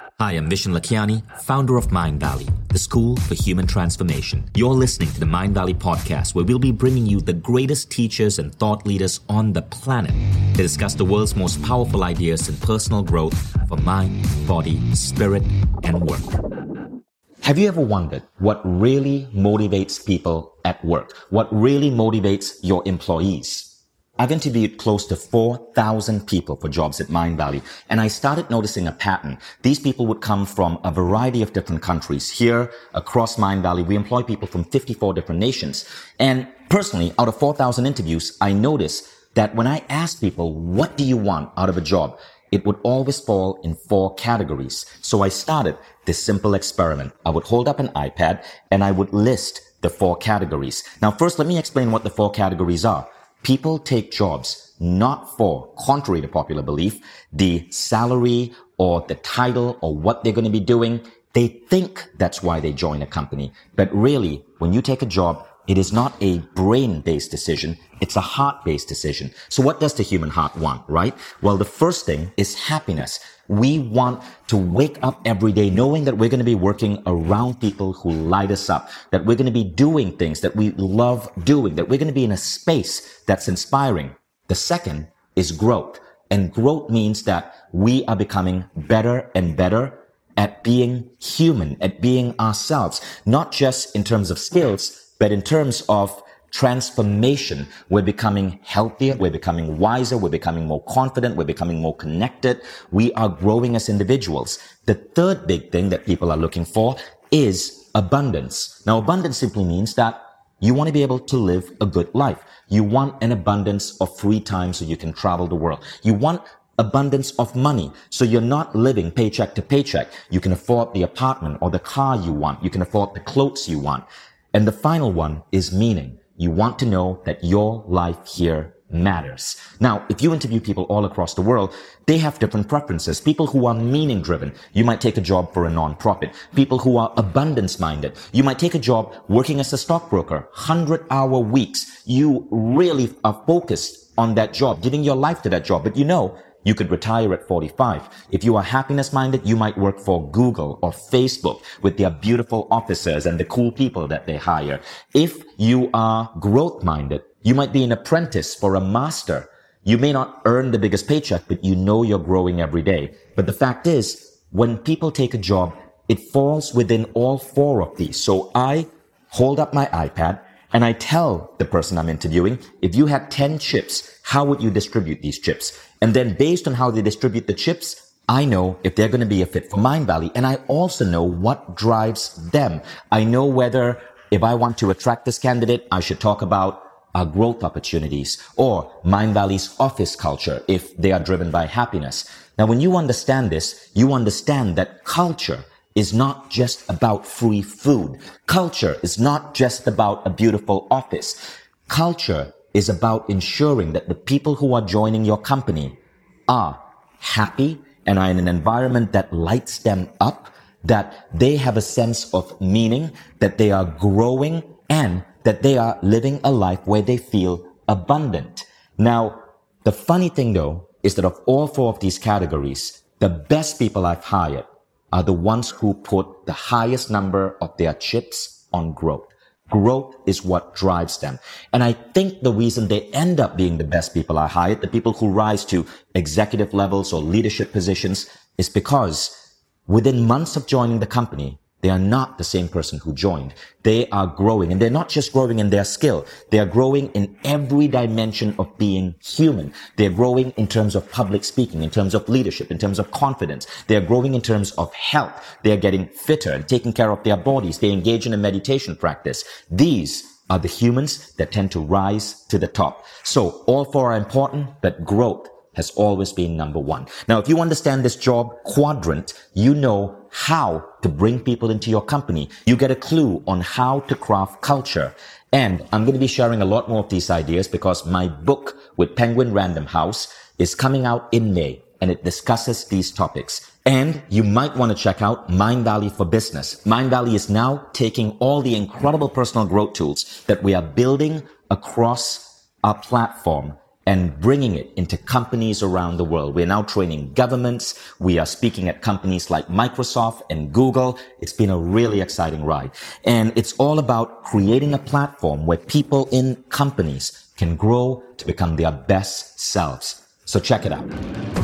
Hi, I'm Vishen Lakhiani, founder of Mindvalley, the school for human transformation. You're listening to the Mindvalley podcast, where we'll be bringing you the greatest teachers and thought leaders on the planet to discuss the world's most powerful ideas in personal growth for mind, body, spirit, and work. Have you ever wondered what really motivates people at work? What really motivates your employees? I've interviewed close to 4,000 people for jobs at Mindvalley, and I started noticing a pattern. These people would come from a variety of different countries. Here, across Mindvalley, we employ people from 54 different nations. And personally, out of 4,000 interviews, I noticed that when I asked people, what do you want out of a job? It would always fall in four categories. So I started this simple experiment. I would hold up an iPad and I would list the four categories. Now, first, let me explain what the four categories are. People take jobs not for, contrary to popular belief, the salary or the title or what they're going to be doing. They think that's why they join a company. But really, when you take a job, it is not a brain-based decision. It's a heart-based decision. So what does the human heart want, right? Well, the first thing is happiness. We want to wake up every day knowing that we're going to be working around people who light us up, that we're going to be doing things that we love doing, that we're going to be in a space that's inspiring. The second is growth. And growth means that we are becoming better and better at being human, at being ourselves, not just in terms of skills, but in terms of transformation. We're becoming healthier. We're becoming wiser. We're becoming more confident. We're becoming more connected. We are growing as individuals. The third big thing that people are looking for is abundance. Now, abundance simply means that you want to be able to live a good life. You want an abundance of free time so you can travel the world. You want abundance of money. So you're not living paycheck to paycheck. You can afford the apartment or the car you want. You can afford the clothes you want. And the final one is meaning. You want to know that your life here matters. Now, if you interview people all across the world, they have different preferences. People who are meaning driven, you might take a job for a non-profit. People who are abundance minded, you might take a job working as a stockbroker, 100 hour weeks. You really are focused on that job, giving your life to that job. But you know, you could retire at 45. If you are happiness minded, you might work for Google or Facebook with their beautiful officers and the cool people that they hire. If you are growth minded, you might be an apprentice for a master. You may not earn the biggest paycheck, but you know you're growing every day. But the fact is, when people take a job, it falls within all four of these. So I hold up my iPad and I tell the person I'm interviewing, if you had 10 chips, how would you distribute these chips? And then based on how they distribute the chips, I know if they're going to be a fit for Mindvalley. And I also know what drives them. I know whether if I want to attract this candidate, I should talk about our growth opportunities or Mindvalley's office culture if they are driven by happiness. Now, when you understand this, you understand that culture is not just about free food. Culture is not just about a beautiful office. Culture is about ensuring that the people who are joining your company are happy and are in an environment that lights them up, that they have a sense of meaning, that they are growing and that they are living a life where they feel abundant. Now, the funny thing though is that of all four of these categories, the best people I've hired are the ones who put the highest number of their chips on growth. Growth is what drives them. And I think the reason they end up being the best people I hired, the people who rise to executive levels or leadership positions, is because within months of joining the company, they are not the same person who joined. They are growing and they're not just growing in their skill. They are growing in every dimension of being human. They're growing in terms of public speaking, in terms of leadership, in terms of confidence. They're growing in terms of health. They're getting fitter and taking care of their bodies. They engage in a meditation practice. These are the humans that tend to rise to the top. So all four are important, but growth has always been number one. Now, if you understand this job quadrant, you know how to bring people into your company. You get a clue on how to craft culture. And I'm going to be sharing a lot more of these ideas because my book with Penguin Random House is coming out in May and it discusses these topics. And you might want to check out Mindvalley for Business. Mindvalley is now taking all the incredible personal growth tools that we are building across our platform and bringing it into companies around the world. We're now training governments. We are speaking at companies like Microsoft and Google. It's been a really exciting ride. And it's all about creating a platform where people in companies can grow to become their best selves. So check it out.